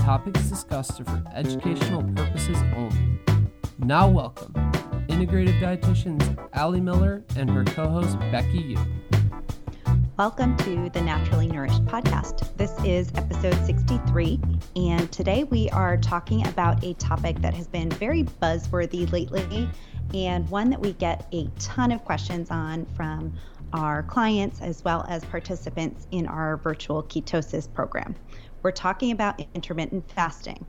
topics discussed are for educational purposes only. Now, welcome integrative dietitians Ali Miller and her co host Becky Yu. Welcome to the Naturally Nourished podcast. This is episode 63, and today we are talking about a topic that has been very buzzworthy lately and one that we get a ton of questions on from our clients as well as participants in our virtual ketosis program. We're talking about intermittent fasting.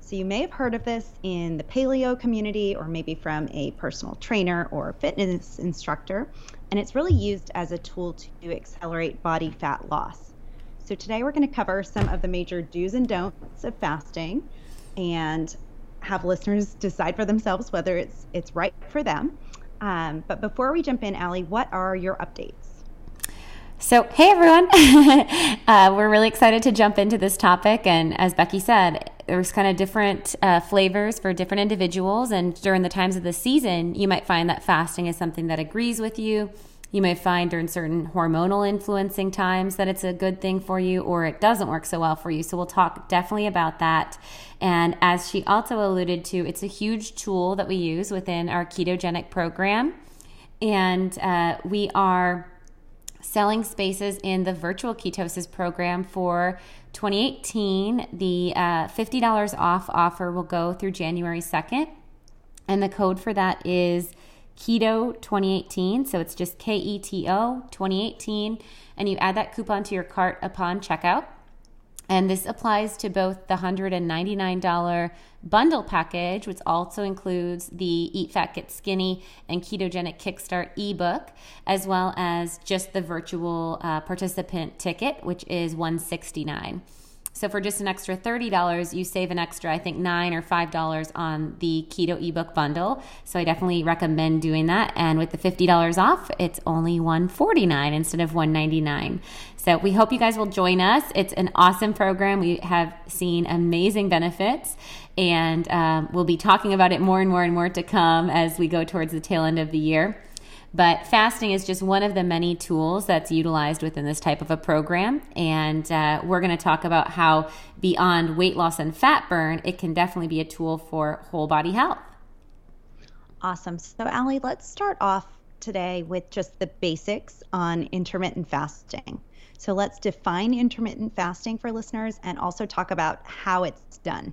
So, you may have heard of this in the paleo community or maybe from a personal trainer or fitness instructor, and it's really used as a tool to accelerate body fat loss. So, today we're going to cover some of the major do's and don'ts of fasting and have listeners decide for themselves whether it's it's right for them. Um, but before we jump in, Ali, what are your updates? So, hey everyone, uh, we're really excited to jump into this topic. And as Becky said, there's kind of different uh, flavors for different individuals. And during the times of the season, you might find that fasting is something that agrees with you. You may find during certain hormonal influencing times that it's a good thing for you, or it doesn't work so well for you. So, we'll talk definitely about that. And as she also alluded to, it's a huge tool that we use within our ketogenic program. And uh, we are selling spaces in the virtual ketosis program for 2018. The uh, $50 off offer will go through January 2nd. And the code for that is keto 2018 so it's just k-e-t-o 2018 and you add that coupon to your cart upon checkout and this applies to both the $199 bundle package, which also includes the Eat Fat Get Skinny and Ketogenic Kickstart ebook, as well as just the virtual uh, participant ticket, which is $169. So for just an extra $30, you save an extra, I think, 9 or $5 on the keto ebook bundle. So I definitely recommend doing that. And with the $50 off, it's only 149 instead of 199. So we hope you guys will join us. It's an awesome program. We have seen amazing benefits, and um, we'll be talking about it more and more and more to come as we go towards the tail end of the year. But fasting is just one of the many tools that's utilized within this type of a program. And uh, we're going to talk about how, beyond weight loss and fat burn, it can definitely be a tool for whole body health. Awesome. So, Ali, let's start off today with just the basics on intermittent fasting. So, let's define intermittent fasting for listeners and also talk about how it's done.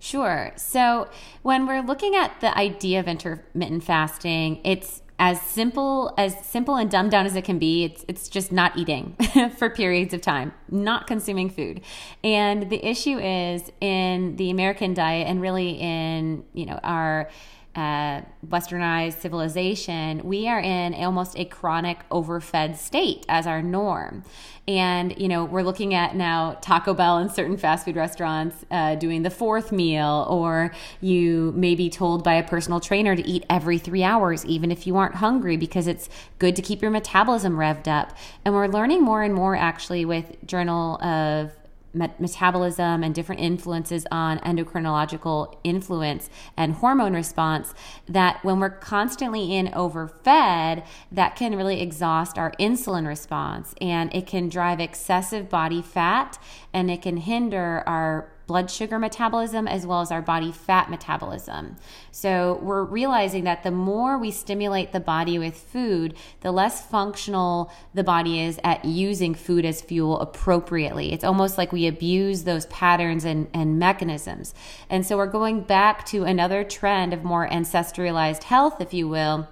Sure. So, when we're looking at the idea of intermittent fasting, it's as simple as simple and dumbed down as it can be it's it's just not eating for periods of time not consuming food. And the issue is in the american diet and really in you know our uh, westernized civilization, we are in almost a chronic overfed state as our norm. And, you know, we're looking at now Taco Bell and certain fast food restaurants uh, doing the fourth meal, or you may be told by a personal trainer to eat every three hours, even if you aren't hungry, because it's good to keep your metabolism revved up. And we're learning more and more actually with Journal of met- metabolism and different influences on endocrinological influence and hormone response that when we're constantly in overfed that can really exhaust our insulin response. And it can drive excessive body fat and it can hinder our blood sugar metabolism as well as our body fat metabolism. So we're realizing that the more we stimulate the body with food, the less functional the body is at using food as fuel appropriately. It's almost like we abuse those patterns and, and mechanisms. And so we're going back to another trend of more ancestralized health, if you will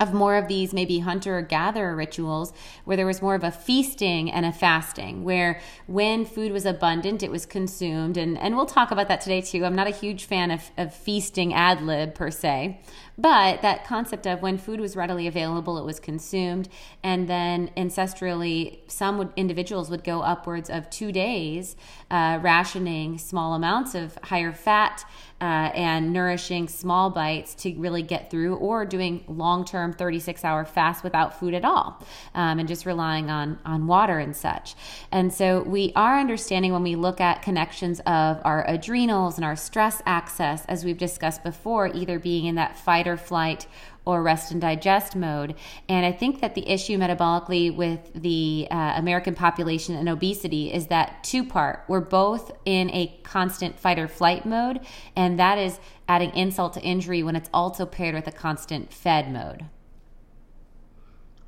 of more of these maybe hunter gatherer rituals where there was more of a feasting and a fasting where when food was abundant it was consumed. And and we'll talk about that today too. I'm not a huge fan of, of feasting ad lib per se. But that concept of when food was readily available it was consumed. And then ancestrally some would, individuals would go upwards of two days uh, rationing small amounts of higher fat uh, and nourishing small bites to really get through, or doing long term 36 hour fast without food at all um, and just relying on, on water and such. And so we are understanding when we look at connections of our adrenals and our stress axis, as we've discussed before, either being in that fight or flight or rest and digest mode. And I think that the issue metabolically with the uh, American population and obesity is that two part. We're both in a constant fight or flight mode, and that is adding insult to injury when it's also paired with a constant fed mode.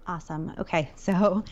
Awesome. Okay. So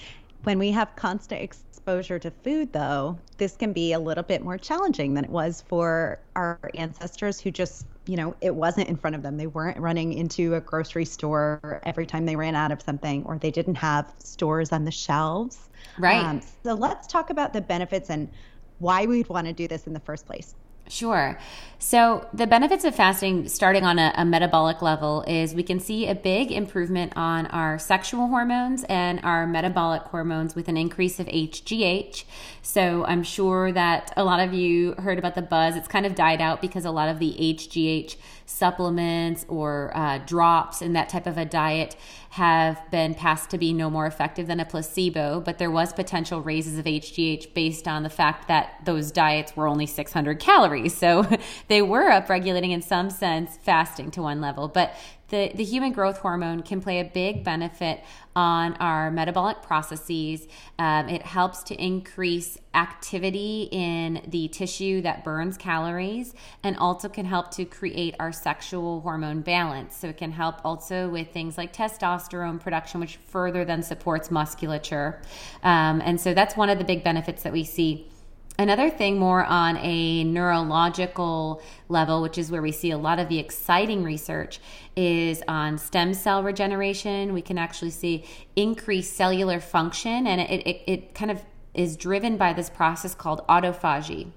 when we have constant exposure to food, though, this can be a little bit more challenging than it was for our ancestors who just you know, it wasn't in front of them. They weren't running into a grocery store every time they ran out of something, or they didn't have stores on the shelves. Right. Um, so let's talk about the benefits and why we'd want to do this in the first place. Sure. So, the benefits of fasting, starting on a, a, metabolic level, is we can see a big improvement on our sexual hormones and our metabolic hormones with an increase of HGH. So, I'm sure that a lot of you heard about the buzz. It's kind of died out because a lot of the HGH supplements or uh, drops in that type of a diet have been passed to be no more effective than a placebo, but there was potential raises of HGH based on the fact that those diets were only 600 calories. So they were upregulating in some sense fasting to one level, but the, the human growth hormone can play a big benefit on our metabolic processes. Um, it helps to increase activity in the tissue that burns calories and also can help to create our sexual hormone balance. So it can help also with things like testosterone production, which further then supports musculature. Um, and so that's one of the big benefits that we see Another thing, more on a neurological level, which is where we see a lot of the exciting research, is on stem cell regeneration. We can actually see increased cellular function, and it, it, it kind of is driven by this process called autophagy,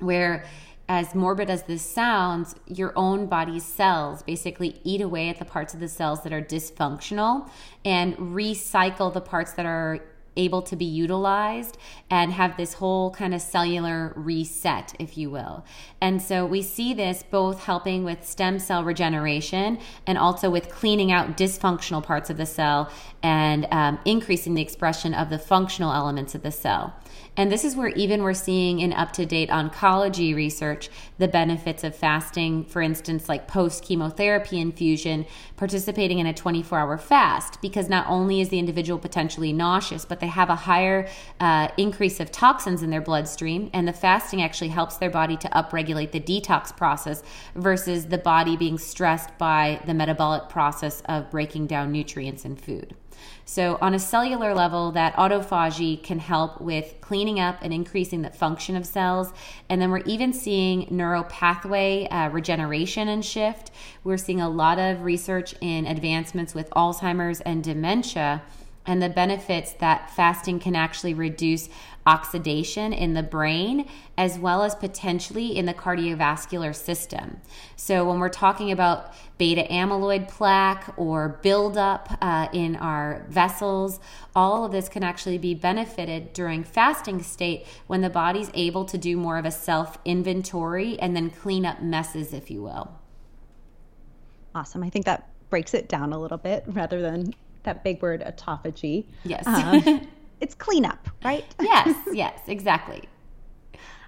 where as morbid as this sounds, your own body's cells basically eat away at the parts of the cells that are dysfunctional and recycle the parts that are able to be utilized and have this whole kind of cellular reset, if you will. And so we see this both helping with stem cell regeneration and also with cleaning out dysfunctional parts of the cell and um, increasing the expression of the functional elements of the cell. And this is where even we're seeing in up to date oncology research the benefits of fasting, for instance, like post chemotherapy infusion, participating in a 24 hour fast, because not only is the individual potentially nauseous, but they have a higher uh, increase of toxins in their bloodstream. And the fasting actually helps their body to upregulate the detox process versus the body being stressed by the metabolic process of breaking down nutrients in food. So, on a cellular level, that autophagy can help with cleaning up and increasing the function of cells. And then we're even seeing neuropathway uh, regeneration and shift. We're seeing a lot of research in advancements with Alzheimer's and dementia and the benefits that fasting can actually reduce oxidation in the brain as well as potentially in the cardiovascular system. So, when we're talking about beta amyloid plaque or buildup uh, in our vessels, all of this can actually be benefited during fasting state when the body's able to do more of a self inventory and then clean up messes, if you will. Awesome. I think that breaks it down a little bit rather than that big word autophagy. Yes. Um, it's cleanup, right? yes, yes, exactly.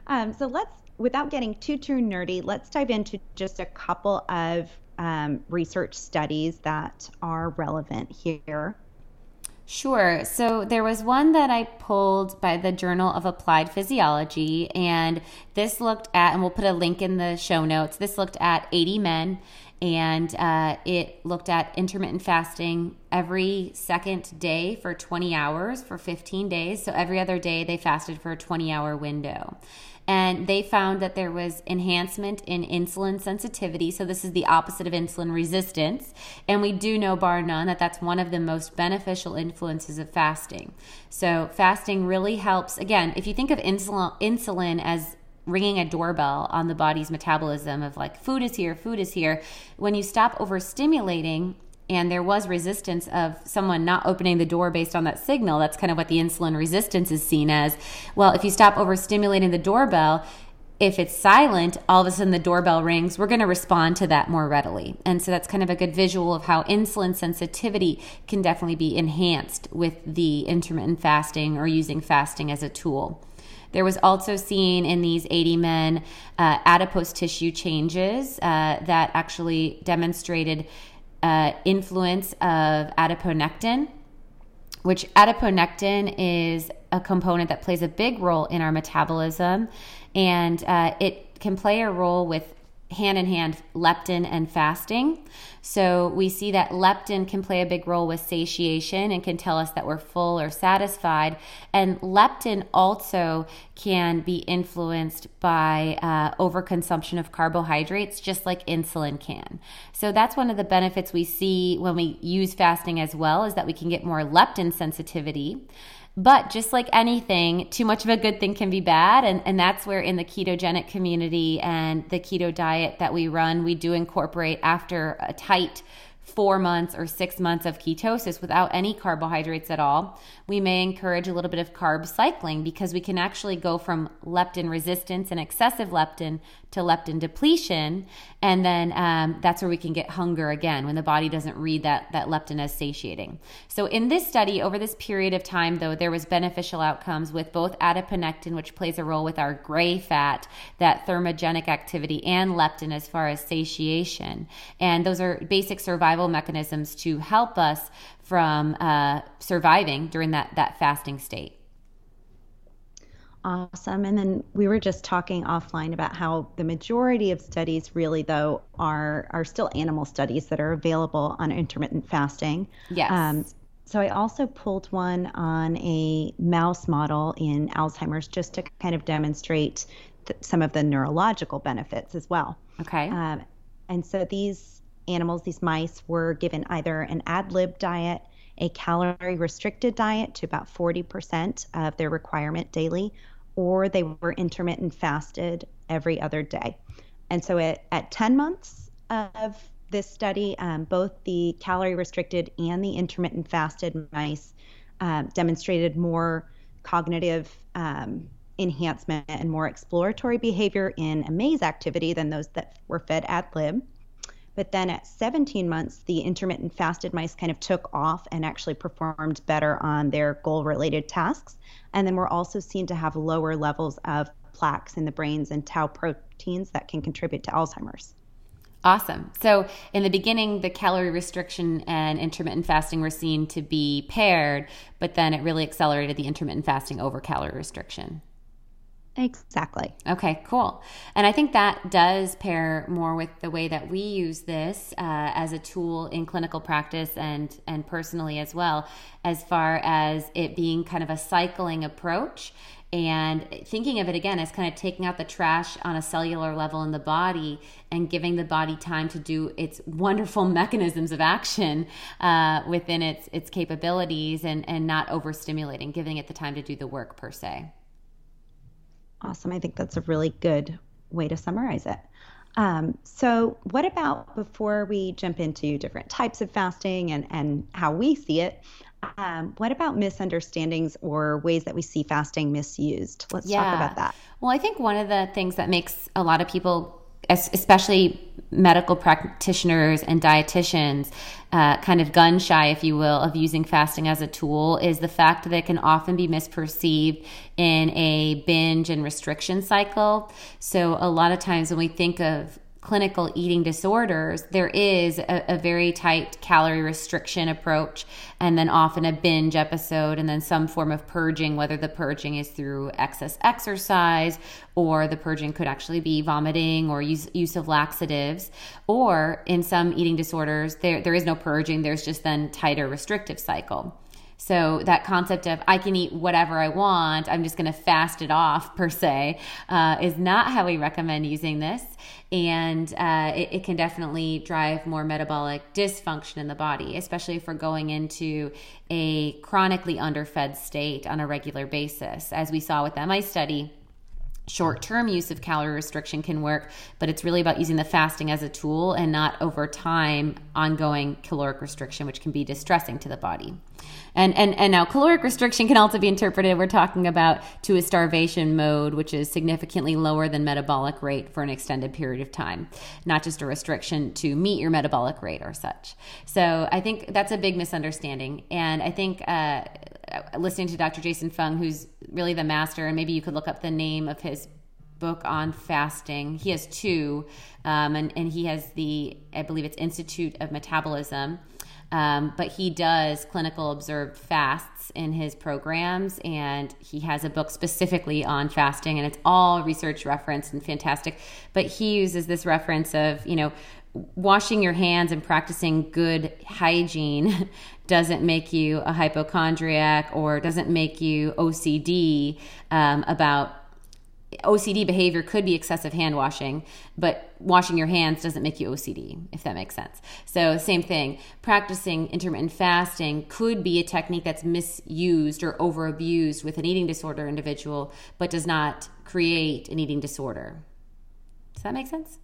Um, so let's, without getting too too nerdy, let's dive into just a couple of um, research studies that are relevant here. Sure. So there was one that I pulled by the Journal of Applied Physiology, and this looked at, and we'll put a link in the show notes. This looked at 80 men and uh, it looked at intermittent fasting every second day for 20 hours for 15 days. So every other day they fasted for a 20 hour window. And they found that there was enhancement in insulin sensitivity. So, this is the opposite of insulin resistance. And we do know, bar none, that that's one of the most beneficial influences of fasting. So, fasting really helps. Again, if you think of insulin, insulin as ringing a doorbell on the body's metabolism of like food is here, food is here. When you stop overstimulating, and there was resistance of someone not opening the door based on that signal. That's kind of what the insulin resistance is seen as. Well, if you stop overstimulating the doorbell, if it's silent, all of a sudden the doorbell rings, we're going to respond to that more readily. And so that's kind of a good visual of how insulin sensitivity can definitely be enhanced with the intermittent fasting or using fasting as a tool. There was also seen in these 80 men uh, adipose tissue changes uh, that actually demonstrated uh, influence of adiponectin which adiponectin is a component that plays a big role in our metabolism and uh, it can play a role with hand in hand leptin and fasting. So we see that leptin can play a big role with satiation and can tell us that we're full or satisfied. And leptin also can be influenced by uh, overconsumption of carbohydrates, just like insulin can. So that's one of the benefits we see when we use fasting as well, is that we can get more leptin sensitivity. But just like anything, too much of a good thing can be bad. And, and that's where, in the ketogenic community and the keto diet that we run, we do incorporate after a tight four months or six months of ketosis without any carbohydrates at all, we may encourage a little bit of carb cycling because we can actually go from leptin resistance and excessive leptin to leptin depletion. And then um, that's where we can get hunger again when the body doesn't read that, that leptin as satiating. So, in this study, over this period of time, though, there was beneficial outcomes with both adiponectin, which plays a role with our gray fat, that thermogenic activity, and leptin as far as satiation. And those are basic survival mechanisms to help us from uh, surviving during that, that fasting state. Awesome. And then we were just talking offline about how the majority of studies really though are are still animal studies that are available on intermittent fasting. Yes. Um, so I also pulled one on a mouse model in Alzheimer's just to kind of demonstrate th- some of the neurological benefits as well. Okay. Um, and so these animals, these mice, were given either an ad lib diet, a calorie restricted diet to about 40% of their requirement daily, or they were intermittent fasted every other day. And so at, at 10 months of this study, um, both the calorie restricted and the intermittent fasted mice um, demonstrated more cognitive um, enhancement and more exploratory behavior in a maze activity than those that were fed ad lib. But then at 17 months, the intermittent fasted mice kind of took off and actually performed better on their goal related tasks. And then we're also seen to have lower levels of plaques in the brains and tau proteins that can contribute to Alzheimer's. Awesome. So, in the beginning, the calorie restriction and intermittent fasting were seen to be paired, but then it really accelerated the intermittent fasting over calorie restriction. Exactly. Okay, cool. And I think that does pair more with the way that we use this uh, as a tool in clinical practice and and personally as well, as far as it being kind of a cycling approach and thinking of it again as kind of taking out the trash on a cellular level in the body and giving the body time to do its wonderful mechanisms of action uh, within its its capabilities and and not overstimulating, giving it the time to do the work per se. Awesome. I think that's a really good way to summarize it. Um, so, what about before we jump into different types of fasting and, and how we see it? Um, what about misunderstandings or ways that we see fasting misused? Let's yeah. talk about that. Well, I think one of the things that makes a lot of people especially medical practitioners and dietitians, uh, kind of gun shy, if you will, of using fasting as a tool is the fact that it can often be misperceived in a binge and restriction cycle. So, a lot of times when we think of clinical eating disorders, there is a, a, very tight calorie restriction approach, and then often a binge episode, and then some form of purging, whether the purging is through excess exercise or the purging could actually be vomiting or use, use of laxatives. Or in some eating disorders, there, there is no purging, there's just then tighter restrictive cycle. So that concept of I can eat whatever I want, I'm just going to fast it off per se, uh, is not how we recommend using this. And uh, it, it, can definitely drive more metabolic dysfunction in the body, especially if we're going into a chronically underfed state on a regular basis. As we saw with the MI study, short term use of calorie restriction can work, but it's really about using the fasting as a tool and not over time ongoing caloric restriction, which can be distressing to the body. And, and, and now caloric restriction can also be interpreted, we're talking about to a starvation mode, which is significantly lower than metabolic rate for an extended period of time, not just a restriction to meet your metabolic rate or such. So I think that's a big misunderstanding. And I think uh, listening to Dr. Jason Fung, who's really the master, and maybe you could look up the name of his book on fasting. He has two, um, and, and he has the, I believe it's Institute of Metabolism. Um, but he does clinical observed fasts in his programs, and he has a book specifically on fasting, and it's all research referenced and fantastic. But he uses this reference of, you know, washing your hands and practicing good hygiene doesn't make you a hypochondriac or doesn't make you OCD um, about OCD behavior could be excessive hand washing, but washing your hands doesn't make you OCD, if that makes sense. So, same thing. Practicing intermittent fasting could be a technique that's misused or over abused with an eating disorder individual, but does not create an eating disorder. Does that make sense?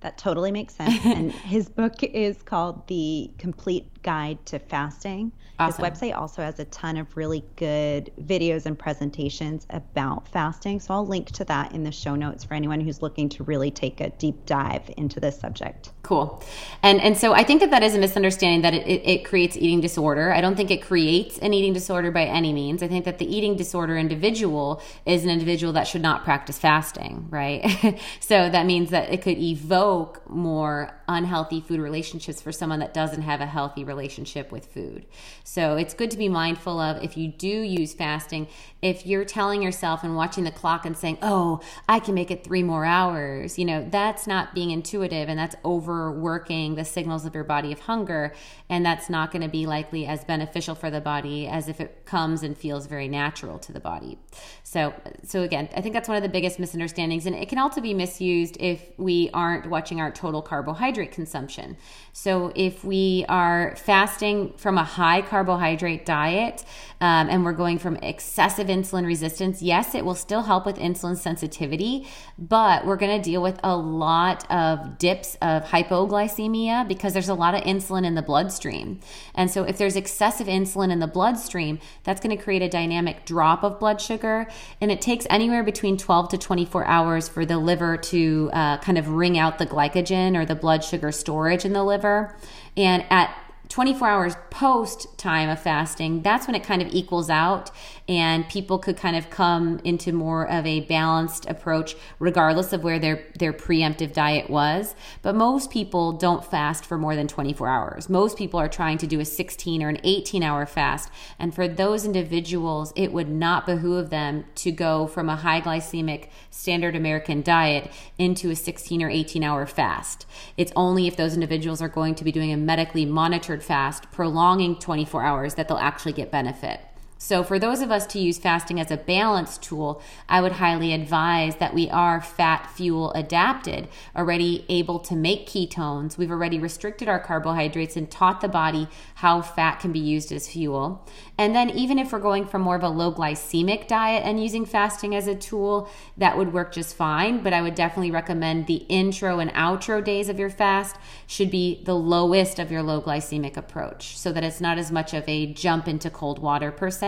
That totally makes sense. and his book is called The Complete Guide to Fasting. Awesome. His website also has a ton of really good videos and presentations about fasting. So I'll link to that in the show notes for anyone who's looking to really take a deep dive into this subject. Cool. And and so I think that that is a misunderstanding that it, it, it creates eating disorder. I don't think it creates an eating disorder by any means. I think that the eating disorder individual is an individual that should not practice fasting, right? so that means that it could evoke more unhealthy food relationships for someone that doesn't have a healthy relationship with food. So it's good to be mindful of if you do use fasting, if you're telling yourself and watching the clock and saying, oh, I can make it three more hours, you know, that's not being intuitive and that's overworking the signals of your body of hunger. And that's not going to be likely as beneficial for the body as if it comes and feels very natural to the body. So, so again, I think that's one of the biggest misunderstandings. And it can also be misused if we aren't watching our total carbohydrate consumption. So if we are fasting from a high carbohydrate diet um, and we're going from excessive insulin resistance, yes, it will still help with insulin sensitivity, but we're going to deal with a lot of dips of hypoglycemia because there's a lot of insulin in the bloodstream. And so if there's excessive insulin in the bloodstream, that's going to create a dynamic drop of blood sugar. And it takes anywhere between 12 to 24 hours for the liver to uh, kind of wring out the glycogen or the blood sugar storage in the liver. And at 24 hours post time of fasting, that's when it kind of equals out and people could kind of come into more of a balanced approach regardless of where their their preemptive diet was. But most people don't fast for more than 24 hours. Most people are trying to do a 16 or an 18 hour fast. And for those individuals, it would not behoove them to go from a high glycemic standard American diet into a 16 or 18 hour fast. It's only if those individuals are going to be doing a medically monitored fast, prolonging 24 hours, that they'll actually get benefit. So, for those of us to use fasting as a balance tool, I would highly advise that we are fat fuel adapted, already able to make ketones. We've already restricted our carbohydrates and taught the body how fat can be used as fuel. And then, even if we're going for more of a low glycemic diet and using fasting as a tool, that would work just fine. But I would definitely recommend the intro and outro days of your fast should be the lowest of your low glycemic approach so that it's not as much of a jump into cold water per se.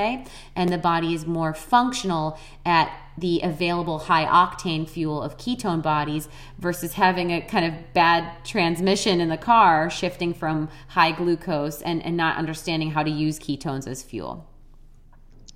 And the body is more functional at the available high octane fuel of ketone bodies versus having a kind of bad transmission in the car, shifting from high glucose and, and not understanding how to use ketones as fuel.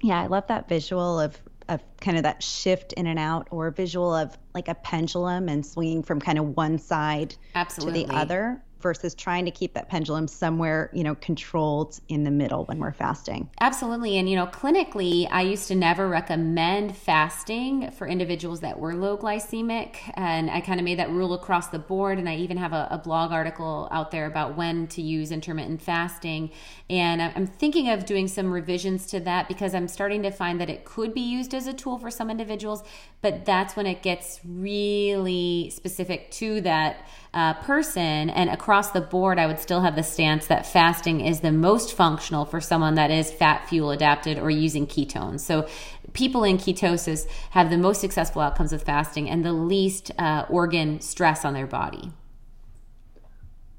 Yeah, I love that visual of of kind of that shift in and out or visual of like a pendulum and swinging from kind of one side Absolutely. to the other versus trying to keep that pendulum somewhere, you know, controlled in the middle when we're fasting. Absolutely. And, you know, clinically, I used to never recommend fasting for individuals that were low glycemic. And I kind of made that rule across the board. And I even have a, a blog article out there about when to use intermittent fasting. And I'm thinking of doing some revisions to that because I'm starting to find that it could be used as a tool for some individuals, but that's when it gets really specific to that uh, person and across the board, I would still have the stance that fasting is the most functional for someone that is fat fuel adapted or using ketones. So, people in ketosis have the most successful outcomes of fasting and the least uh, organ stress on their body.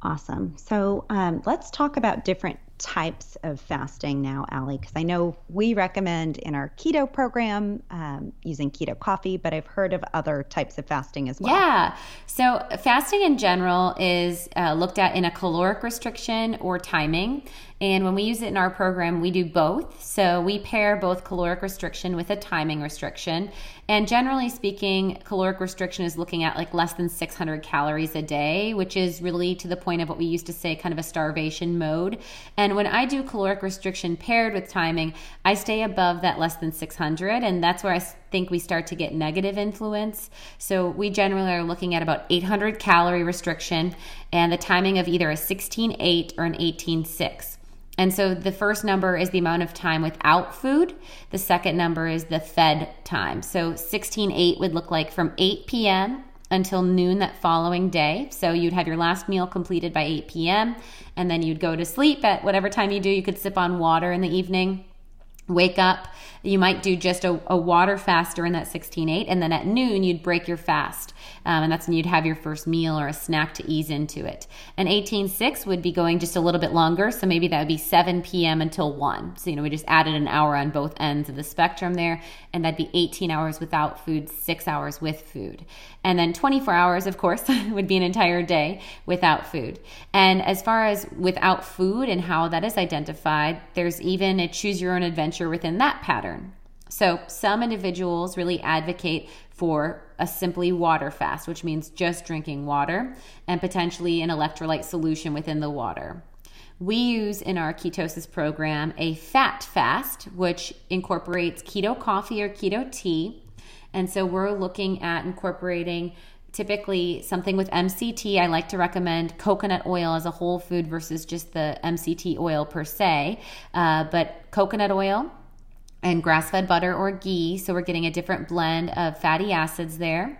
Awesome. So um, let's talk about different types of fasting now, Ali, because I know we recommend in our keto program um, using keto coffee, but I've heard of other types of fasting as well. Yeah. So fasting in general is uh, looked at in a caloric restriction or timing. And when we use it in our program, we do both. So we pair both caloric restriction with a timing restriction. And generally speaking, caloric restriction is looking at like less than 600 calories a day, which is really to the point of what we used to say kind of a starvation mode. And when I do caloric restriction paired with timing, I stay above that less than 600. And that's where I think we start to get negative influence. So we generally are looking at about 800 calorie restriction and the timing of either a 16.8 or an 18.6. And so the first number is the amount of time without food. The second number is the fed time. So 16:8 would look like from 8 p.m. until noon that following day. So you'd have your last meal completed by 8 p.m. and then you'd go to sleep at whatever time you do. You could sip on water in the evening wake up you might do just a, a water fast during that 16-8 and then at noon you'd break your fast. Um, and that's when you'd have your first meal or a snack to ease into it. An 18-6 would be going just a little bit longer so maybe that would be 7 p.m until 1 so you know we just added an hour on both ends of the spectrum there and that'd be 18 hours without food 6 hours with food. And then 24 hours of course would be an entire day without food. And as far as without food and how that is identified there's even a choose your own adventure within that pattern. So, some individuals really advocate for a simply water fast, which means just drinking water and potentially an electrolyte solution within the water. We use in our ketosis program a fat fast, which incorporates keto coffee or keto tea. And so we're looking at incorporating typically something with MCT. I like to recommend coconut oil as a whole food versus just the MCT oil per se, uh, but coconut oil and grass fed butter or ghee. So we're getting a different blend of fatty acids there.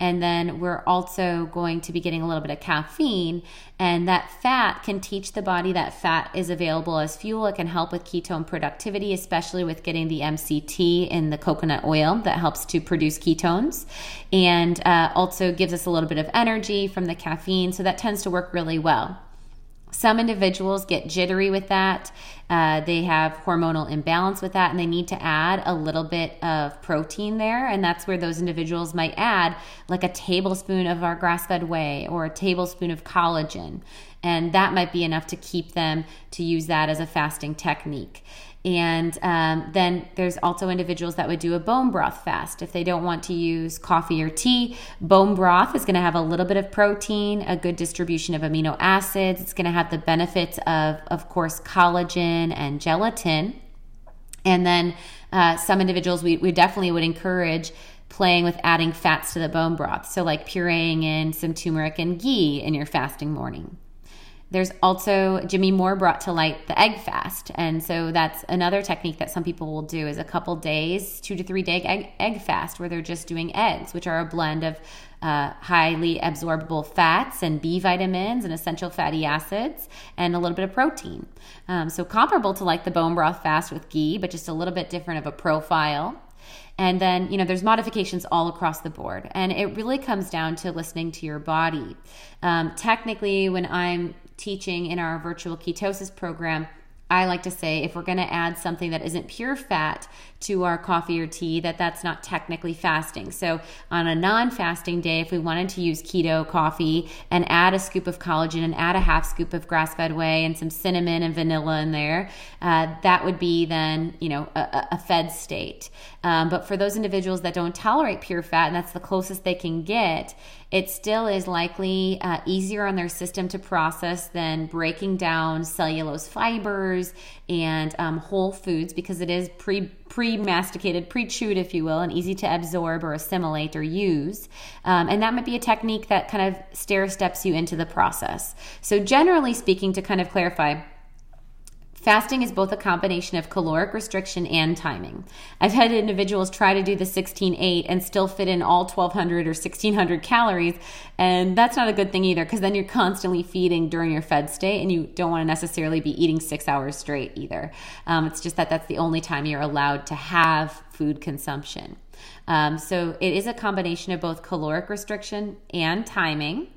And then we're also going to be getting a little bit of caffeine. And that fat can teach the body that fat is available as fuel. It can help with ketone productivity, especially with getting the MCT in the coconut oil that helps to produce ketones. And uh, also gives us a little bit of energy from the caffeine. So that tends to work really well. Some individuals get jittery with that. Uh, they have hormonal imbalance with that, and they need to add a little bit of protein there. And that's where those individuals might add like a tablespoon of our grass fed whey or a tablespoon of collagen. And that might be enough to keep them to use that as a fasting technique. And um, then there's also individuals that would do a bone broth fast. If they don't want to use coffee or tea, bone broth is going to have a little bit of protein, a good distribution of amino acids. It's going to have the benefits of, of course, collagen and gelatin. And then uh, some individuals, we, we definitely would encourage playing with adding fats to the bone broth. So, like pureeing in some turmeric and ghee in your fasting morning. There's also Jimmy Moore brought to light the egg fast. And so that's another technique that some people will do is a couple days, two to three day egg, egg fast where they're just doing eggs, which are a blend of uh, highly absorbable fats and B vitamins and essential fatty acids and a little bit of protein. Um, so comparable to like the bone broth fast with ghee, but just a little bit different of a profile. And then, you know, there's modifications all across the board. And it really comes down to listening to your body. Um, technically, when I'm teaching in our virtual ketosis program, I like to say if we're going to add something that isn't pure fat to our coffee or tea, that that's not technically fasting. So on a non-fasting day, if we wanted to use keto coffee and add a scoop of collagen and add a half scoop of grass-fed whey and some cinnamon and vanilla in there, uh, that would be then you know a, a fed state. Um, but for those individuals that don't tolerate pure fat, and that's the closest they can get, it still is likely uh, easier on their system to process than breaking down cellulose fibers and um, whole foods because it is pre pre masticated, pre chewed, if you will, and easy to absorb or assimilate or use. Um, and that might be a technique that kind of stair steps you into the process. So, generally speaking, to kind of clarify, Fasting is both a combination of caloric restriction and timing. I've had individuals try to do the 16 8 and still fit in all 1200 or 1600 calories, and that's not a good thing either because then you're constantly feeding during your fed state and you don't want to necessarily be eating six hours straight either. Um, it's just that that's the only time you're allowed to have food consumption. Um, so it is a combination of both caloric restriction and timing.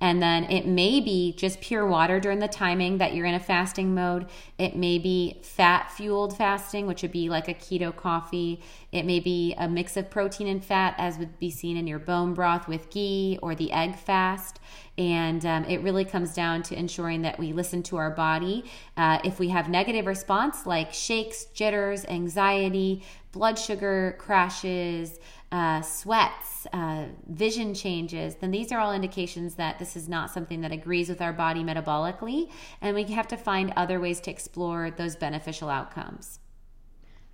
And then it may be just pure water during the timing that you're in a fasting mode. It may be fat fueled fasting, which would be like a keto coffee. It may be a mix of protein and fat, as would be seen in your bone broth with ghee or the egg fast. And um, it really comes down to ensuring that we listen to our body. Uh, if we have negative response like shakes, jitters, anxiety, blood sugar crashes, uh, sweats, uh, vision changes, then these are all indications that this is not something that agrees with our body metabolically, and we have to find other ways to explore those beneficial outcomes.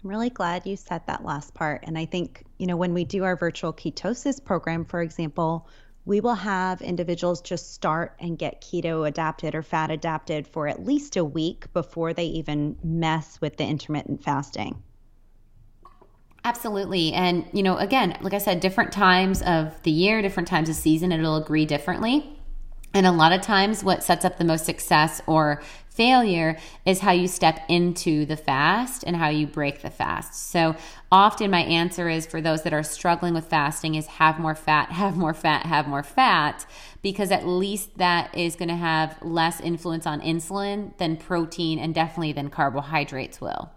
I'm really glad you said that last part. And I think, you know, when we do our virtual ketosis program, for example, we will have individuals just start and get keto adapted or fat adapted for at least a week before they even mess with the intermittent fasting. Absolutely. And, you know, again, like I said, different times of the year, different times of season, it'll agree differently. And a lot of times, what sets up the most success or failure is how you step into the fast and how you break the fast. So often, my answer is for those that are struggling with fasting is have more fat, have more fat, have more fat, because at least that is going to have less influence on insulin than protein and definitely than carbohydrates will.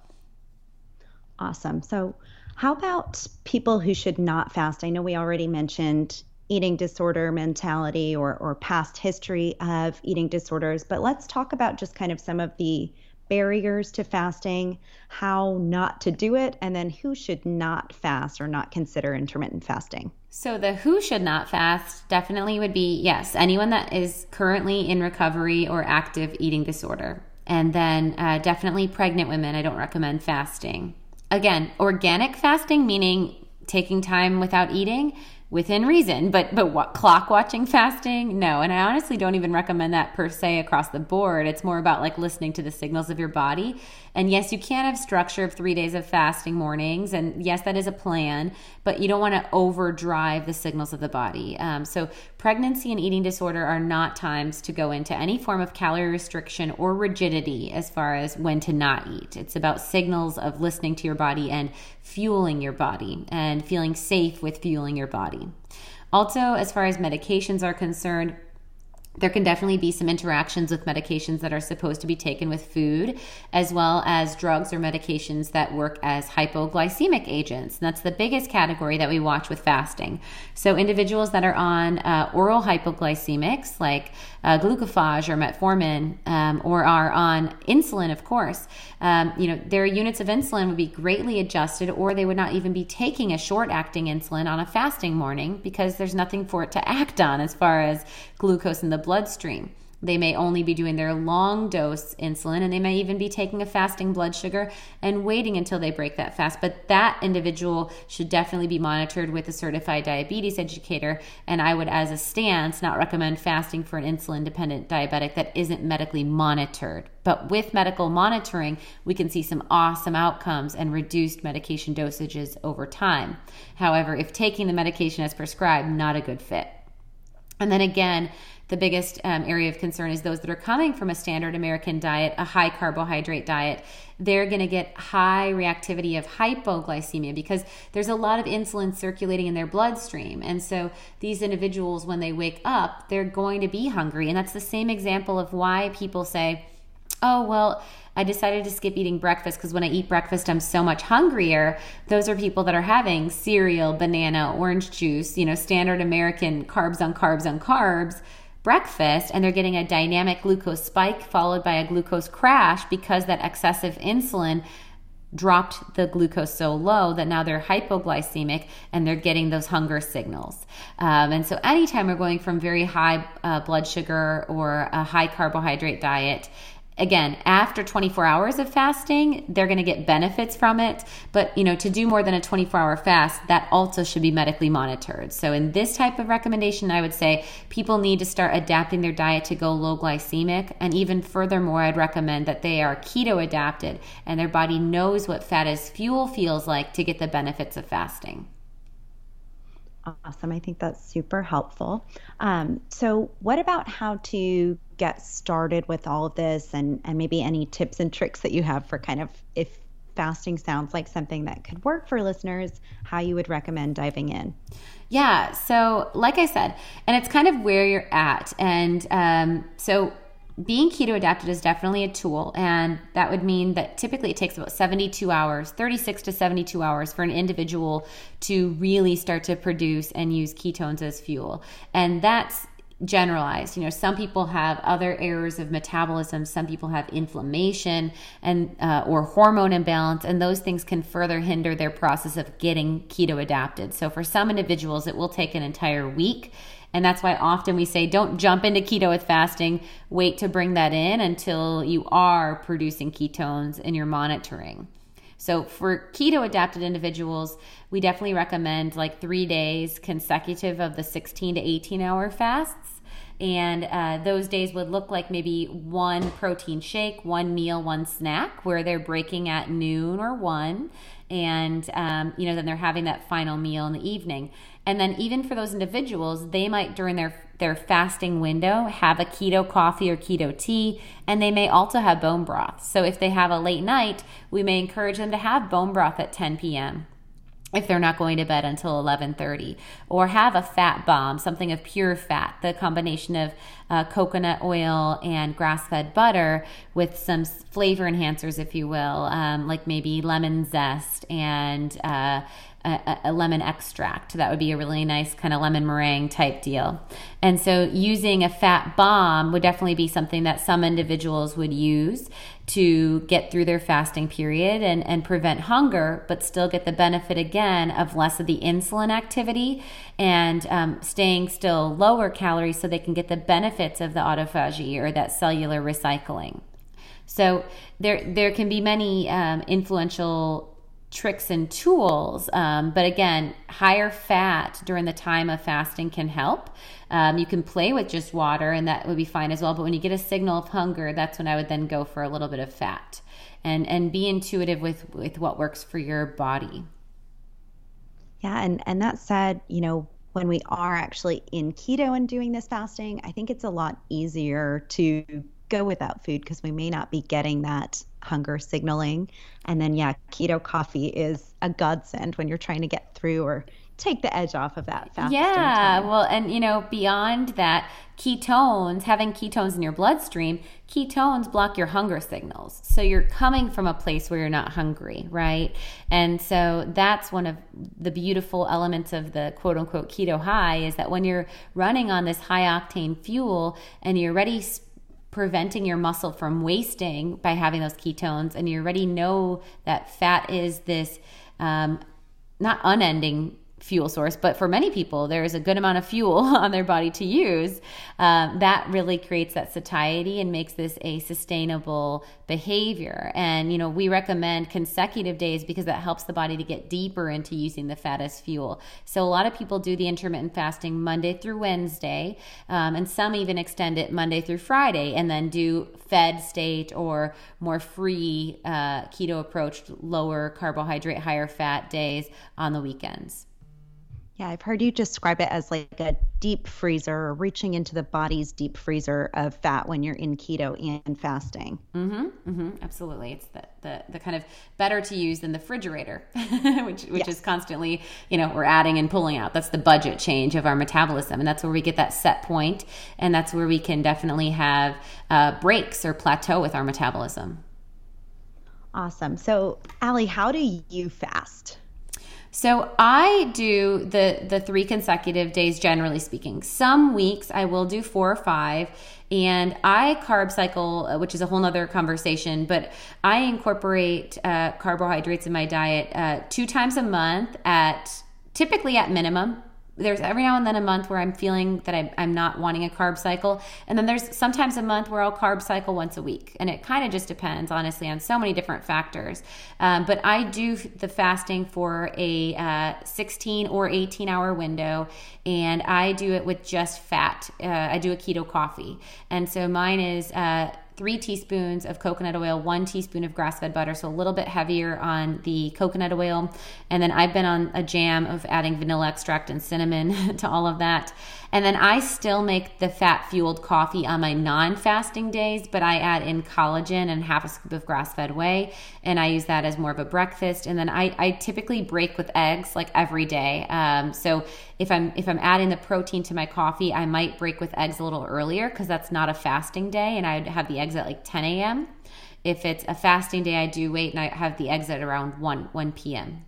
Awesome. So, how about people who should not fast? I know we already mentioned eating disorder mentality or, or past history of eating disorders, but let's talk about just kind of some of the barriers to fasting, how not to do it, and then who should not fast or not consider intermittent fasting. So, the who should not fast definitely would be yes, anyone that is currently in recovery or active eating disorder. And then uh, definitely pregnant women, I don't recommend fasting. Again, organic fasting, meaning taking time without eating within reason, but but what clock watching fasting? No, and I honestly don't even recommend that per se across the board. It's more about like listening to the signals of your body and yes, you can have structure of three days of fasting mornings. And yes, that is a plan, but you don't want to overdrive the signals of the body. Um, so, pregnancy and eating disorder are not times to go into any form of calorie restriction or rigidity as far as when to not eat. It's about signals of listening to your body and fueling your body and feeling safe with fueling your body. Also, as far as medications are concerned, there can definitely be some interactions with medications that are supposed to be taken with food, as well as drugs or medications that work as hypoglycemic agents. And that's the biggest category that we watch with fasting. So, individuals that are on uh, oral hypoglycemics, like uh, glucophage or metformin, um, or are on insulin, of course, um, you know, their units of insulin would be greatly adjusted, or they would not even be taking a short acting insulin on a fasting morning because there's nothing for it to act on as far as glucose in the bloodstream. They may only be doing their long dose insulin and they may even be taking a fasting blood sugar and waiting until they break that fast. But that individual should definitely be monitored with a certified diabetes educator. And I would, as a stance, not recommend fasting for an insulin dependent diabetic that isn't medically monitored. But with medical monitoring, we can see some awesome outcomes and reduced medication dosages over time. However, if taking the medication as prescribed, not a good fit. And then again, the biggest um, area of concern is those that are coming from a standard American diet, a high carbohydrate diet. They're going to get high reactivity of hypoglycemia because there's a lot of insulin circulating in their bloodstream. And so these individuals, when they wake up, they're going to be hungry. And that's the same example of why people say, oh, well, I decided to skip eating breakfast because when I eat breakfast, I'm so much hungrier. Those are people that are having cereal, banana, orange juice, you know, standard American carbs on carbs on carbs breakfast and they're getting a dynamic glucose spike followed by a glucose crash because that excessive insulin dropped the glucose so low that now they're hypoglycemic and they're getting those hunger signals. Um, and so, anytime we're going from very high uh, blood sugar or a high carbohydrate diet again after 24 hours of fasting they're going to get benefits from it but you know to do more than a 24 hour fast that also should be medically monitored. So in this type of recommendation i would say people need to start adapting their diet to go low glycemic and even furthermore i'd recommend that they are keto adapted and their body knows what fat as fuel feels like to get the benefits of fasting Awesome. I think that's super helpful. Um, so, what about how to get started with all of this and, and maybe any tips and tricks that you have for kind of if fasting sounds like something that could work for listeners, how you would recommend diving in? Yeah. So, like I said, and it's kind of where you're at. And um, so, being keto adapted is definitely a tool and that would mean that typically it takes about 72 hours 36 to 72 hours for an individual to really start to produce and use ketones as fuel. And that's generalized. You know some people have other errors of metabolism some people have inflammation and uh, or hormone imbalance and those things can further hinder their process of getting keto adapted. So for some individuals it will take an entire week and that's why often we say don't jump into keto with fasting. Wait to bring that in until you are producing ketones and you're monitoring. So for keto adapted individuals, we definitely recommend like three days consecutive of the 16 to 18 hour fasts. And uh, those days would look like maybe one protein shake, one meal, one snack, where they're breaking at noon or one. And, um, you know, then they're having that final meal in the evening. And then even for those individuals, they might during their their fasting window have a keto coffee or keto tea, and they may also have bone broth. So if they have a late night, we may encourage them to have bone broth at 10 p.m if they're not going to bed until 11.30 or have a fat bomb something of pure fat the combination of uh, coconut oil and grass-fed butter with some flavor enhancers if you will um, like maybe lemon zest and uh, a, a, lemon extract. That would be a really nice kind of lemon meringue type deal. And so, using a fat bomb would definitely be something that some individuals would use to get through their fasting period and, and prevent hunger, but still get the benefit again of less of the insulin activity and um, staying still lower calories so they can get the benefits of the autophagy or that cellular recycling. So there there can be many um, influential tricks and tools. Um, but again, higher fat during the time of fasting can help. Um, you can play with just water, and that would be fine as well. But when you get a signal of hunger, that's when I would then go for a little bit of fat, and and be intuitive with with what works for your body. Yeah, and and that said, you know, when we are actually in keto and doing this fasting, I think it's a lot easier to go without food because we may not be getting that hunger signaling. And then, yeah, keto coffee is a godsend when you're trying to get through or take the edge off of that fast. Yeah, well, and you know, beyond that, ketones, having ketones in your bloodstream, ketones block your hunger signals. So you're coming from a place where you're not hungry, right? And so that's one of the beautiful elements of the quote unquote keto high is that when you're running on this high octane fuel and you're ready preventing your muscle from wasting by having those ketones and you already know that fat is this um, not unending fuel source, but for many people, there is a good amount of fuel on their body to use. Um, that really creates that satiety and makes this a sustainable behavior. And, you know, we recommend consecutive days because that helps the body to get deeper into using the fat as fuel. So a lot of people do the intermittent fasting Monday through Wednesday, um, and some even extend it Monday through Friday and then do fed state or more free uh, keto approach, lower carbohydrate, higher fat days on the weekends. Yeah, I've heard you describe it as like a deep freezer or reaching into the body's deep freezer of fat when you're in keto and fasting. Mm-hmm, mm-hmm, absolutely. It's the, the, the kind of better to use than the refrigerator, which, which yes. is constantly, you know, we're adding and pulling out. That's the budget change of our metabolism. And that's where we get that set point, And that's where we can definitely have uh, breaks or plateau with our metabolism. Awesome. So, Ali, how do you fast? So I do the the three consecutive days generally speaking. Some weeks I will do four or five and I carb cycle, uh, which is a whole nother conversation, but I incorporate uh, carbohydrates in my diet uh, two times a month at typically at minimum there's every now and then a month where I'm feeling that I, I'm not wanting a carb cycle. And then there's sometimes a month where I'll carb cycle once a week. And it kind of just depends, honestly, on so many different factors. Um, but I do the fasting for a uh, 16 or 18 hour window. And I do it with just fat. Uh, I do a keto coffee. And so mine is. Uh, three teaspoons of coconut oil, one teaspoon of grass fed butter, so a little bit heavier on the coconut oil. And then I've been on a jam of adding vanilla extract and cinnamon to all of that. And then I still make the fat fueled coffee on my non fasting days, but I add in collagen and half a scoop of grass fed whey. And I use that as more of a breakfast. And then I, I typically break with eggs like every day. Um, so if I'm if I'm adding the protein to my coffee, I might break with eggs a little earlier because that's not a fasting day, and I have the eggs at like 10 a.m. If it's a fasting day, I do wait and I have the eggs at around 1 1 p.m.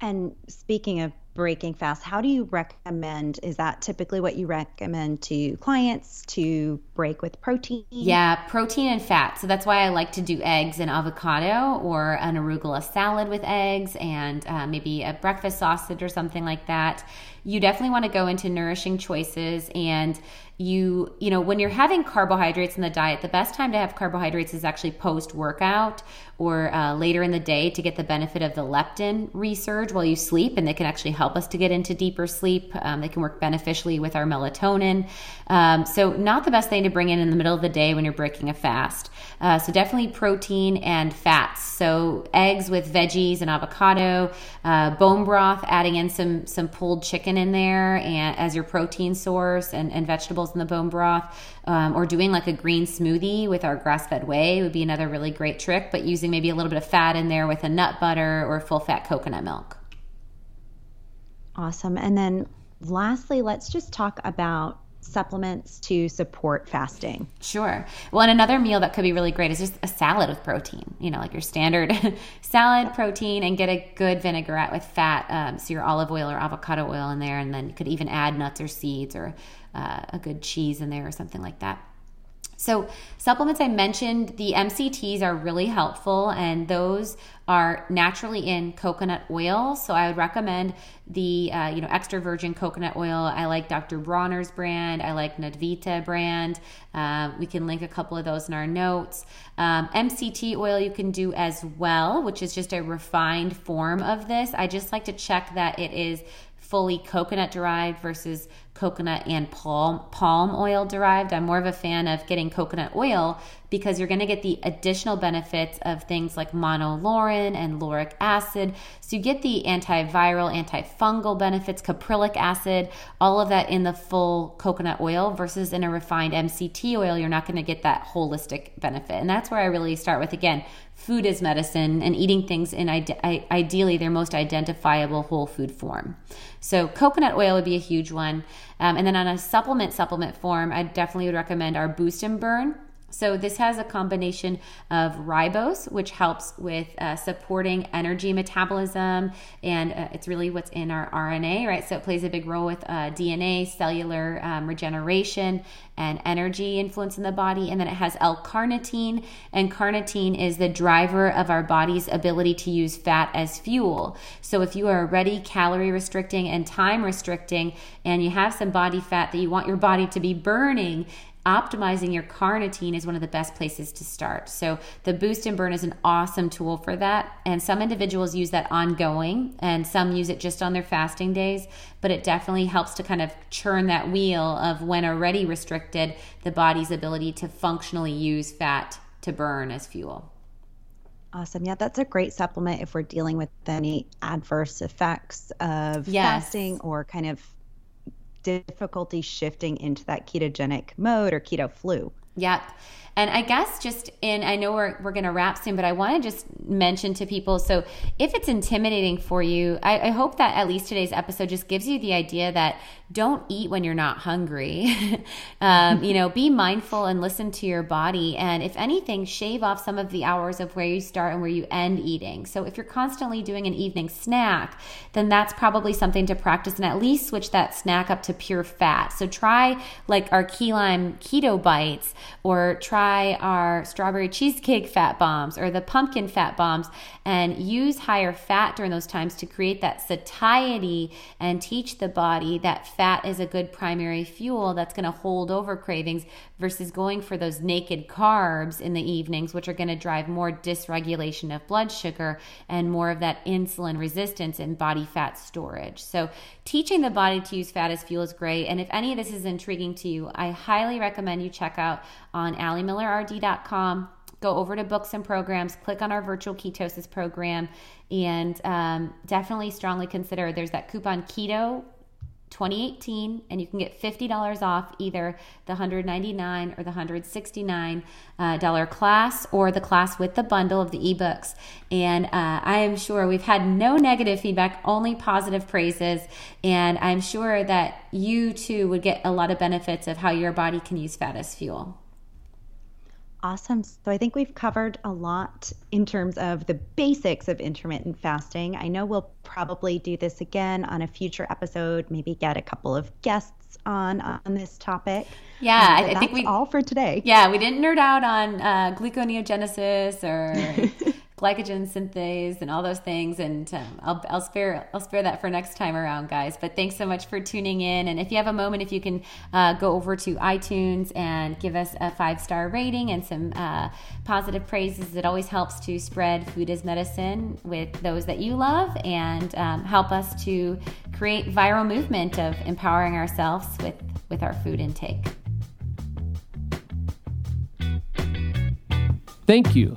And speaking of breaking fast, how do you recommend? Is that typically what you recommend to clients to break with protein? Yeah, protein and fat. So that's why I like to do eggs and avocado or an arugula salad with eggs and uh, maybe a breakfast sausage or something like that. You definitely want to go into nourishing choices and you you know when you're having carbohydrates in the diet the best time to have carbohydrates is actually post workout or uh, later in the day to get the benefit of the leptin resurge while you sleep and they can actually help us to get into deeper sleep. Um, they can work beneficially with our melatonin. Um, so not the best thing to bring in in the middle of the day when you're breaking a fast. Uh, so definitely protein and fats. So eggs with veggies and avocado uh, bone broth adding in some some pulled chicken in there and as your protein source and, and vegetables vegetables in the bone broth, um, or doing like a green smoothie with our grass fed whey would be another really great trick, but using maybe a little bit of fat in there with a nut butter or full fat coconut milk. Awesome. And then lastly, let's just talk about supplements to support fasting? Sure. Well, and another meal that could be really great is just a salad with protein. You know, like your standard salad, protein, and get a good vinaigrette with fat. Um, so your olive oil or avocado oil in there, and then you could even add nuts or seeds or uh, a good cheese in there or something like that. So, supplements I mentioned, the MCTs are really helpful, and those are naturally in coconut oil. So, I would recommend the uh, you know extra virgin coconut oil. I like Dr. Bronner's brand. I like Nutiva brand. Uh, we can link a couple of those in our notes. Um, MCT oil you can do as well, which is just a refined form of this. I just like to check that it is fully coconut derived versus coconut and palm palm oil derived. I'm more of a fan of getting coconut oil because you're going to get the additional benefits of things like monolaurin and lauric acid. So you get the antiviral, antifungal benefits, caprylic acid, all of that in the full coconut oil versus in a refined MCT oil, you're not going to get that holistic benefit. And that's where I really start with again, food is medicine and eating things in ide- ideally their most identifiable whole food form. So coconut oil would be a huge one. Um, and then on a supplement supplement form, I definitely would recommend our Boost and Burn so, this has a combination of ribose, which helps with uh, supporting energy metabolism, and uh, it's really what's in our RNA, right? So, it plays a big role with uh, DNA, cellular um, regeneration, and energy influence in the body. And then it has L carnitine, and carnitine is the driver of our body's ability to use fat as fuel. So, if you are already calorie restricting and time restricting, and you have some body fat that you want your body to be burning, optimizing your carnitine is one of the best places to start. So, the Boost and Burn is an awesome tool for that. And some individuals use that ongoing, and some use it just on their fasting days. But it definitely helps to kind of churn that wheel of when already restricted, the body's ability to functionally use fat to burn as fuel. Awesome. Yeah, that's a great supplement if we're dealing with any adverse effects of yes. fasting or kind of difficulty shifting into that ketogenic mode or keto flu. Yep. And I guess just in, I know we're, we're going to wrap soon, but I want to just mention to people so if it's intimidating for you, I, I, hope that at least today's episode just gives you the idea that don't eat when you're not hungry. um, you know, be mindful and listen to your body. And if anything, shave off some of the hours of where you start and where you end eating. So if you're constantly doing an evening snack, then that's probably something to practice and at least switch that snack up to pure fat. So try like our key lime keto bites or try our strawberry cheesecake fat bombs or the pumpkin fat bombs and use higher fat during those times to create that satiety and teach the body that fat is a good primary fuel that's going to hold over cravings versus going for those naked carbs in the evenings, which are going to drive more dysregulation of blood sugar and more of that insulin resistance and body fat storage. So, teaching the body to use fat as fuel is great. And if any of this is intriguing to you, I highly recommend you check out on AliMillerRD.com go over to books and programs, click on our virtual ketosis program, and um, definitely strongly consider there's that coupon keto 2018 and you can get $50 off either the $199 or the 169 uh, dollar class or the class with the bundle of the ebooks. And uh, i am sure we've had no negative feedback only positive praises. And i'm sure that you too would get a lot of benefits of how your body can use fat as fuel Awesome. So I think we've covered a lot in terms of the basics of intermittent fasting. I know we'll probably do this again on a future episode, maybe get a couple of guests on on this topic. Yeah, um, I, think we all for today. Yeah, we didn't nerd out on uh, gluconeogenesis or glycogen synthase and all those things. And um, I'll, I'll spare I'll spare that for next time around, guys. But thanks so much for tuning in. And if you have a moment, if you can uh, go over to iTunes and give us a five star rating and some uh, positive praises, it always helps to spread food as medicine with those that you love and um, help us to create viral movement of empowering ourselves with with our food intake. Thank you